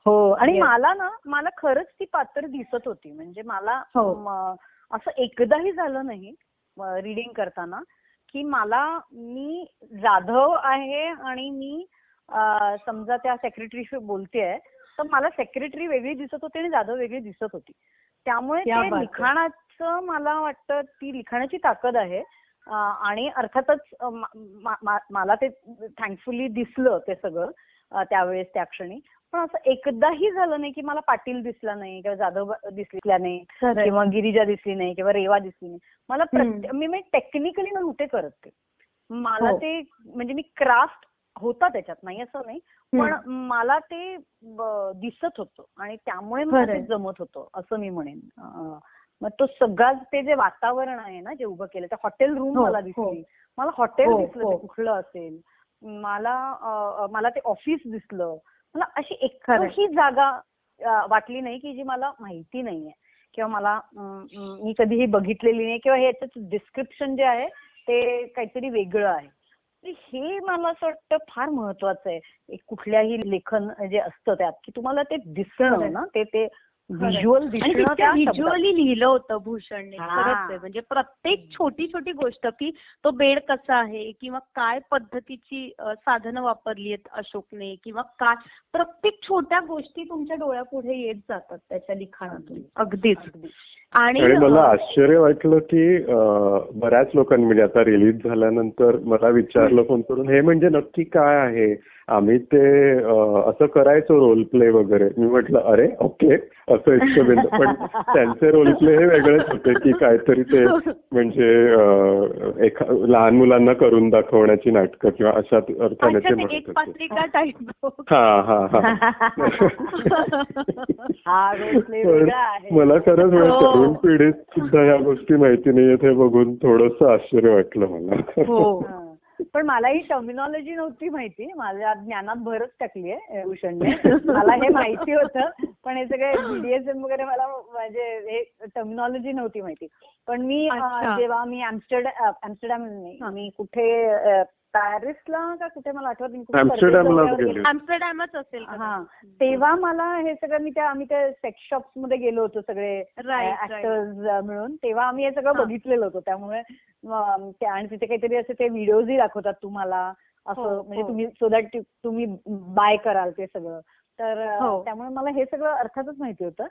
हो आणि मला ना मला खरंच ती पात्र दिसत होती. म्हणजे मला म, असं एकदाही झालं नाही रिडिंग करताना की मला मी जाधव आहे आणि मी समजा त्या सेक्रेटरीशी बोलतेय तर मला सेक्रेटरी वेगळी दिसत होती आणि जाधव वेगळी दिसत होती. त्यामुळे ते. लिखाणाचं मला वाटतं ती लिखाणाची ताकद आहे. आणि अर्थातच मला ते थँकफुली दिसलं ते सगळं. त्यावेळेस त्या क्षणी. पण असं एकदाही झालं नाही की मला पाटील दिसला नाही किंवा जाधव दिसल्या नाही. किंवा गिरिजा दिसली नाही किंवा रेवा दिसली नाही. मला प्रत्ये- मी टेक्निकली नव्हते करत ते. मला हो. ते म्हणजे मी क्राफ्ट होता त्याच्यात नाही असं नाही. पण मला ते दिसत होतं आणि त्यामुळे मला ते. जमत होतं असं मी म्हणेन. मग तो सगळा ते जे वातावरण आहे ना जे उभं केलं ते हॉटेल रूम हो, मला हो. दिसली. मला हॉटेल दिसलं कुठलं असेल? मला मला ते ऑफिस दिसलं. मला अशी. एकही जागा वाटली नाही की जी मला माहिती नाहीये. किंवा मला मी कधीही बघितलेली नाही. किंवा हे याचं डिस्क्रिप्शन जे आहे ते काहीतरी वेगळं आहे. हे मला असं वाटतं फार महत्वाचं आहे. एक कुठल्याही लेखन जे असतं त्यात की तुम्हाला ते. दिसणं ना ते ते व्हिज्युअल. व्हिज्युअली लिहिलं होतं भूषणने. खरंच आहे. म्हणजे प्रत्येक छोटी छोटी गोष्ट की तो बेड कसा आहे किंवा काय पद्धतीची साधनं वापरली आहेत अशोकने किंवा काय. प्रत्येक छोट्या गोष्टी तुमच्या डोळ्यापुढे येत जातात त्याच्या लिखाणातून. अगदीच. अगदी. आणि मला आश्चर्य वाटलं की बऱ्याच लोकांनी म्हणजे आता रिलीज झाल्यानंतर मला विचारलं फोन करून हे म्हणजे नक्की काय आहे? आम्ही ते असं करायचो रोल प्ले वगैरे. मी म्हटलं अरे ओके. असं इतकं बिंद पण त्यांचे रोल प्ले हे वेगळेच होते की काहीतरी ते म्हणजे लहान मुलांना करून दाखवण्याची नाटकं किंवा अशा अर्थाने ते म्हणत होते. हा हा हा. हा पण मला खरंच म्हणजे हो. तरुण पिढीत सुद्धा ह्या गोष्टी माहिती नाहीयेत हे बघून थोडस आश्चर्य वाटलं मला. हो हा. पण मला ही टर्मिनॉलॉजी नव्हती माहिती. माझ्या ज्ञानात भरच टाकली आहे भूषणने. मला हे माहिती होतं पण हे सगळे बीडीएसएम वगैरे मला म्हणजे हे टर्मिनॉलॉजी नव्हती माहिती. पण मी. जेव्हा मी एम्स्टरडॅम नाही मी कुठे पॅरिसला का कुठे मला आठवत नाही आमस्टरडॅमच असेल. हा तेव्हा मला हे सगळं मी त्या आम्ही त्या सेक्स शॉप्समध्ये गेलो होतो सगळे. ऍक्टर्स मिळून तेव्हा आम्ही हे सगळं. बघितलेलं होतं त्यामुळे आणि तिथे काहीतरी असे ते व्हिडिओजही दाखवतात तुम्हाला असं हो, म्हणजे हो. तुम्ही सो दॅट तुम्ही बाय कराल ते सगळं तर हो. त्यामुळे मला हे सगळं अर्थातच माहिती होतं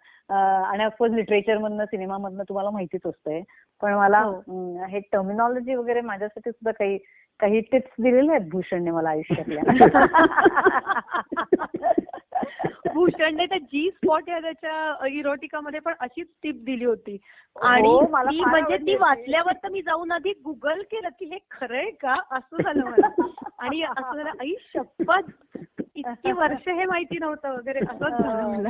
आणि ऑफकोर्स लिटरेचर मधनं सिनेमा मधनं तुम्हाला माहितीच असतंय पण मला हो. हे टर्मिनॉलॉजी वगैरे माझ्यासाठी सुद्धा काही काही टिप्स दिलेल्या आहेत भूषणने मला आयुष्यातल्या भूषणने त्या जी स्पॉट या त्याच्या इरोटिकामध्ये पण अशीच टिप दिली होती आणि हो, मला ती म्हणजे ती. वाचल्यावर तर मी जाऊन आधी गुगल केलं की हे खरंय का असं झालं मला आणि असं झालं आई शपथ इतकी वर्ष हे माहिती नव्हतं वगैरे असंच झालं मला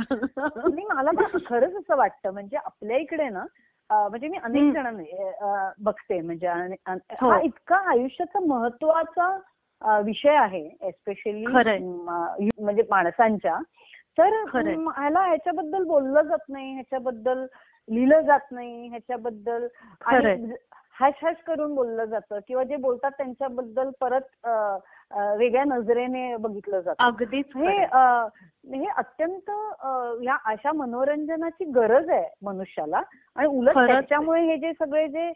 नाही मला पण खरंच असं वाटतं म्हणजे आपल्या इकडे ना म्हणजे मी अनेक. जणांना बघते म्हणजे हो. हा इतका आयुष्याचा महत्त्वाचा विषय आहे एस्पेशली. म्हणजे माणसांच्या तर खरंय. म, ह्याला ह्याच्याबद्दल बोललं जात नाही ह्याच्याबद्दल लिहिलं जात नाही ह्याच्याबद्दल. हॅश हॅश करून बोललं जातं किंवा जे बोलतात त्यांच्याबद्दल परत वेगळ्या नजरेने बघितलं जातं अगदीच हे हे अत्यंत या अशा मनोरंजनाची गरज आहे मनुष्याला आणि उलट. त्याच्यामुळे हे जे सगळे जे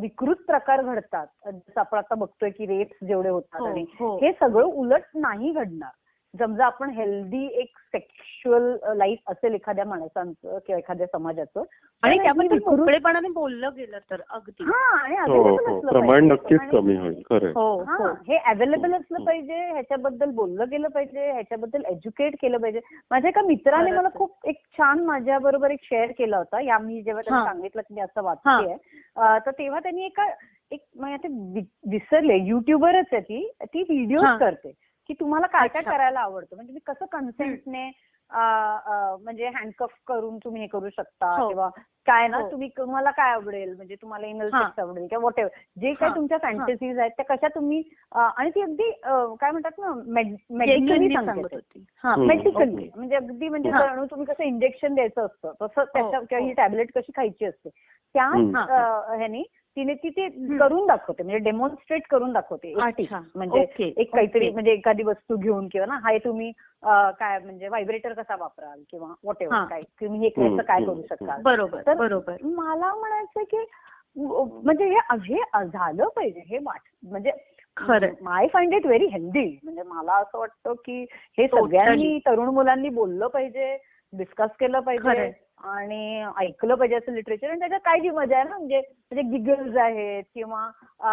विकृत प्रकार घडतात जसं आपण आता बघतोय की रेप्स जेवढे होतात हो, आणि हो. हे सगळं उलट नाही घडणार समजा आपण हेल्दी एक सेक्शुअल लाईफ असेल एखाद्या माणसांचं किंवा एखाद्या समाजाचं आणि विकृत- मोकळेपणाने बोललं गेलं तर अगदी हा आणि हो available हो असलं पाहिजे. हो हा, हो हे अवेलेबल असलं. पाहिजे ह्याच्याबद्दल बोललं गेलं पाहिजे ह्याच्याबद्दल एज्युकेट केलं पाहिजे माझ्या एका मित्राने मला. खूप एक छान माझ्या बरोबर एक शेअर केला होता या मी जेव्हा त्यांना. सांगितलं की मी असं वाचतेय तर तेव्हा त्यांनी एका एक म्हणजे विसरले युट्यूबरच आहे ती ती व्हिडिओ. करते की तुम्हाला काय काय. करायला आवडतं म्हणजे तुम्ही कसं कन्सेंटने म्हणजे हँडकफ करून तुम्ही हे करू शकता हो. किंवा काय ना हो. तुम्ही तुम्हाला काय आवडेल म्हणजे तुम्हाला इनल. सेक्स आवडेल किंवा वॉट जे काही हा. तुमच्या फॅन्टसीज आहेत त्या कशा तुम्ही आणि ती अगदी काय म्हणतात ना मेडिकली सांगते. होती हा. मेडिकली. म्हणजे अगदी म्हणजे तुम्ही कसं इंजेक्शन द्यायचं असतं तसं त्याच्या हो, किंवा ही. टॅबलेट कशी खायची असते त्या ह्यानी तिने ती ते करून दाखवते म्हणजे डेमॉन्स्ट्रेट करून दाखवते. म्हणजे. एक काहीतरी. म्हणजे एखादी वस्तू घेऊन किंवा ना हाय तुम्ही काय म्हणजे व्हायब्रेटर कसा वापराल किंवा वॉट. एव्हर काय तुम्ही हे कसं काय करू शकता बरोबर बरोबर मला म्हणायचं की म्हणजे हे हे झालं पाहिजे हे वाट म्हणजे खरंय. I find it very healthy म्हणजे मला असं वाटतं की हे. सगळ्यांनी तरुण मुलांनी बोललं पाहिजे डिस्कस केलं पाहिजे. आणि ऐकलं पाहिजे असं लिटरेचर आणि त्याच्यात काय जी मजा आहे ना म्हणजे म्हणजे गिगल्स आहेत किंवा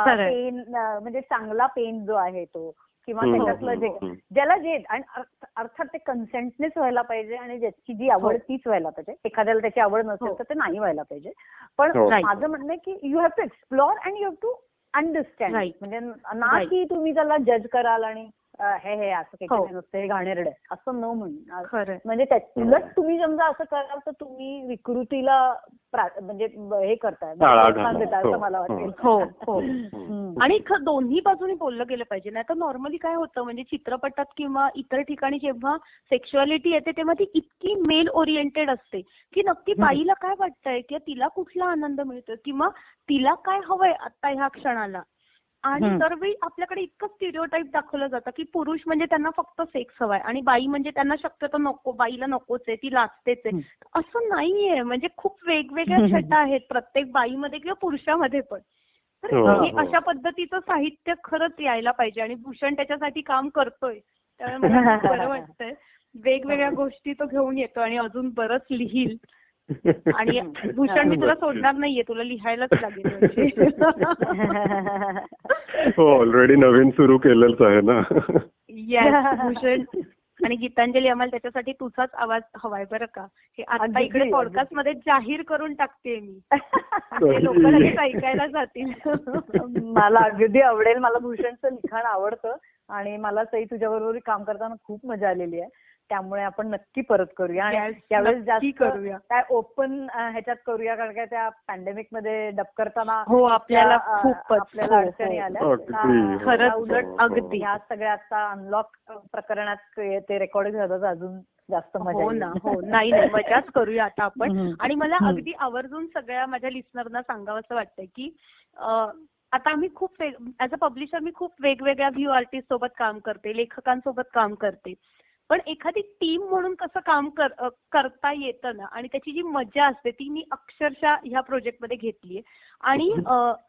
खरंय. पेन म्हणजे चांगला पेन जो आहे तो किंवा हम्म, त्याच्यातलं जे हम्म. ज्याला जे आणि अर्थ- अर्थात ते कन्सेंटनेच व्हायला पाहिजे आणि ज्याची जी आवड हो. तीच व्हायला पाहिजे एखाद्याला त्याची आवड नसेल हो. तर ते नाही व्हायला पाहिजे पण हो. Right. माझं म्हणणं आहे की you have to explore and you have to understand Right. म्हणजे ना Right. की तुम्ही त्याला जज कराल आणि हे हे असं हो. काही नसतं हे घाणेरडं आहे असं न खरंय म्हणजे त्या उलट तुम्ही समजा असं कराल तर तुम्ही विकृतीला म्हणजे हे करताय. हो, असं मला वाटेल हो हो. हम्म. आणि ख- दोन्ही बाजूनी बोललं गेलं पाहिजे. नाही तर नॉर्मली काय होतं म्हणजे चित्रपटात किंवा इतर ठिकाणी जेव्हा सेक्शुअलिटी येते तेव्हा ती इतकी मेल ओरिएंटेड असते की नक्की. बाईला काय वाटतंय किंवा तिला कुठला आनंद मिळतोय किंवा तिला काय हवंय आता ह्या क्षणाला. आणि. दरवेळी आपल्याकडे इतकं स्टिरिओटाईप दाखवलं जातं की पुरुष म्हणजे त्यांना फक्त सेक्स हवाय आणि बाई म्हणजे त्यांना शक्यतो नको बाईला नकोच आहे ती लाजतेच. आहे असं नाहीये. म्हणजे खूप वेगवेगळ्या छटा आहेत प्रत्येक बाईमध्ये किंवा पुरुषामध्ये पण. तर हो, हे हो. अशा पद्धतीचं साहित्य खरंच यायला पाहिजे आणि भूषण त्याच्यासाठी काम करतोय. त्यामुळे मला बरं वाटतंय. वेगवेगळ्या गोष्टी तो घेऊन येतो आणि अजून बरंच लिहील. आणि भूषण मी तुला सोडणार नाहीये तुला लिहायलाच लागेल म्हणजे. हो ऑलरेडी नवीन सुरू केलेलंच आहे ना. भूषण आणि गीतांजली आम्हाला त्याच्यासाठी तुझाच आवाज हवाय बरं का. हे आता इकडे. पॉडकास्टमध्ये जाहीर करून टाकते मी. लोक ऐकायला जातील. मला अगदी आवडेल. मला भूषणचं लिखाण आवडतं आणि मला सई तुझ्याबरोबर काम करताना खूप मजा आलेली आहे. त्यामुळे आपण नक्की परत करूया आणि त्यावेळेस जास्त करूया. काय ओपन ह्याच्यात करूया कारण काय त्या पॅन्डेमिकमध्ये डब करताना हो आपल्याला आपल्याला हो, अडचणी हो. आल्या हो, खरंच, उलट अगदी. ह्या सगळ्या आता अनलॉक प्रकरणात ते रेकॉर्डिंग झालं तर अजून जास्त मजा हो. ना हो नाही नाही मजाच करूया आता आपण. आणि मला. अगदी आवर्जून सगळ्या माझ्या लिस्नरना सांगावं वाटतंय की आता आम्ही खूप ऍज अ पब्लिशर मी खूप वेगवेगळ्या व्ह्यू आर्टिस्ट सोबत काम करते लेखकांसोबत काम करते पण एखादी टीम म्हणून कसं काम कर- करता येतं ना आणि त्याची जी मजा असते ती मी अक्षरशः ह्या प्रोजेक्टमध्ये घेतलीये. आणि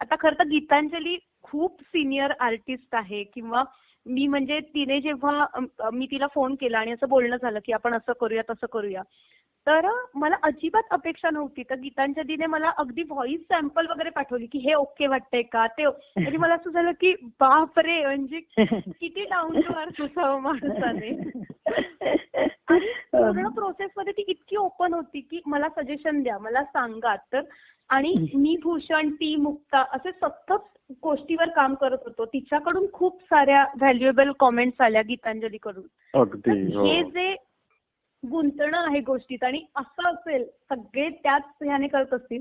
आता खरं तर गीतांजली खूप सिनियर आर्टिस्ट आहे किंवा मी म्हणजे तिने जेव्हा मी तिला फोन केला आणि असं बोलणं झालं की आपण असं करूया तसं करूया तर मला अजिबात अपेक्षा नव्हती. तर गीतांजलीने मला अगदी व्हॉइस सॅम्पल वगैरे पाठवली की हे ओके वाटतंय का? ते म्हणजे मला असं झालं की बापरे म्हणजे किती डाऊन टू अर्थ असावं माणसाने. पूर्ण प्रोसेस मध्ये ती इतकी ओपन होती की मला सजेशन द्या मला सांगा. तर आणि मी भूषण ती मुक्ता असे सतत गोष्टीवर काम करत होतो. तिच्याकडून खूप साऱ्या व्हॅल्युएबल कॉमेंट्स आल्या गीतांजलीकडून. हो हे. जे गुंतणं आहे गोष्टीत आणि असं असेल सगळे त्याच ह्याने करत असतील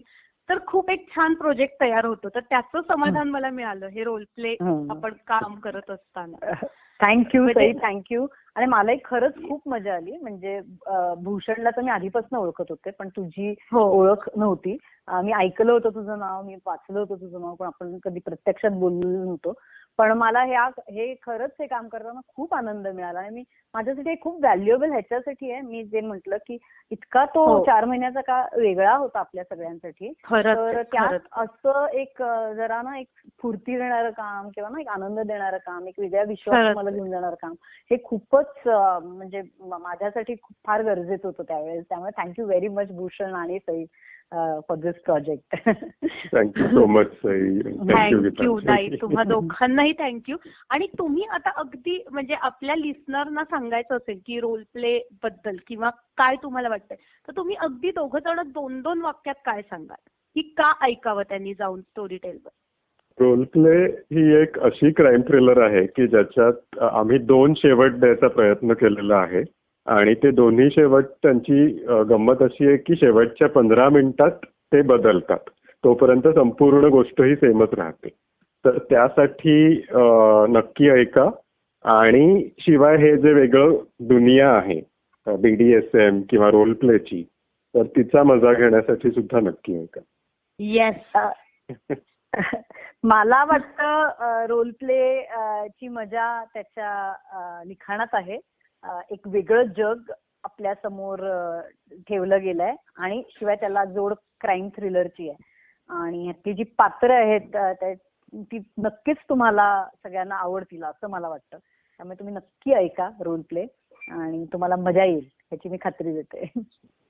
तर खूप एक छान प्रोजेक्ट तयार होतो. तर त्याचं समाधान मला मिळालं हे रोल प्ले. आपण काम करत असताना. थँक्यू म्हणजे- थँक्यू आणि मलाही खरंच खूप मजा आली. म्हणजे भूषणला तर मी आधीपासून ओळखत होते पण तुझी हो. ओळख नव्हती. मी ऐकलं होतं तुझं नाव मी वाचलं होतं तुझं नाव पण आपण कधी प्रत्यक्षात बोललो नव्हतो. पण मला ह्या हे खरंच हे काम करताना खूप आनंद मिळाला आणि मी माझ्यासाठी हे खूप व्हॅल्युएबल ह्याच्यासाठी आहे. मी जे म्हंटल की इतका तो हो. चार महिन्याचा का वेगळा होता आपल्या सगळ्यांसाठी. खरंच तर त्यात खरंच. असं एक जरा ना एक स्फूर्ती देणारं काम किंवा ना एक आनंद देणारं काम एक वेगळ्या विश्वास. मला घेऊन जाणारं काम हे खूपच म्हणजे माझ्यासाठी खूप फार गरजेचं होतं त्यावेळेस. त्यामुळे थँक्यू व्हेरी मच भूषण आणि Sai for this project thank you so much Sai. Thank you thank you नाही थँक्यू आणि तुम्ही आता अगदी म्हणजे आपल्या लिस्नरना सांगायचं असेल की रोल प्ले बद्दल किंवा काय तुम्हाला वाटतंय तर तुम्ही अगदी दोघं जण दोन दोन वाक्यात काय सांगाल? की का ऐकावं त्यांनी जाऊन स्टोरी टेलवर रोल प्ले ही एक अशी क्राईम थ्रिलर आहे की ज्याच्यात आम्ही दोन शेवट द्यायचा प्रयत्न केलेला आहे आणि ते दोन्ही शेवट त्यांची गंमत अशी आहे की शेवटच्या पंधरा मिनिटात ते बदलतात. तोपर्यंत संपूर्ण गोष्ट ही सेमच राहते. तर त्यासाठी नक्की ऐका. आणि शिवाय हे जे वेगळं दुनिया आहे बीडीएसएम किंवा रोल प्लेची तर तिचा मजा घेण्यासाठी सुद्धा नक्की ऐका. येस मला वाटतं रोल प्ले ची मजा त्याच्या लिखाणात आहे. एक वेगळं जग आपल्यासमोर ठेवलं गेलंय आणि शिवाय त्याला जोड क्राईम थ्रिलरची आहे. आणि ह्यातली जी पात्र आहेत ती नक्कीच तुम्हाला सगळ्यांना आवडतील असं मला वाटतं. त्यामुळे तुम्ही नक्की ऐका रोल प्ले आणि तुम्हाला मजा येईल ह्याची मी खात्री देते.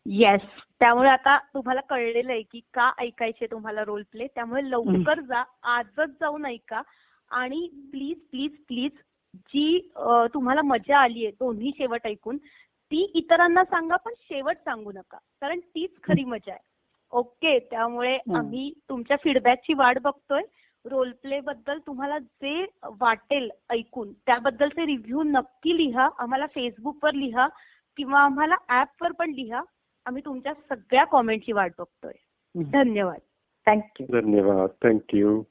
येस त्यामुळे आता तुम्हाला कळलेलं आहे की का ऐकायचे तुम्हाला रोल प्ले. त्यामुळे लवकर जा आजच जाऊन ऐका. आणि प्लीज प्लीज प्लीज जी तुम्हाला मजा आली आहे दोन्ही शेवट ऐकून ती इतरांना सांगा पण शेवट सांगू नका. कारण तीच खरी मजा आहे. ओके. त्यामुळे. आम्ही तुमच्या फीडबॅकची वाट बघतोय. रोल प्ले बद्दल तुम्हाला जे वाटेल ऐकून त्याबद्दलचे रिव्ह्यू नक्की लिहा आम्हाला फेसबुकवर लिहा किंवा आम्हाला ऍपवर पण लिहा. आम्ही तुमच्या सगळ्या कॉमेंटची वाट बघतोय. धन्यवाद. थँक्यू धन्यवाद. थँक्यू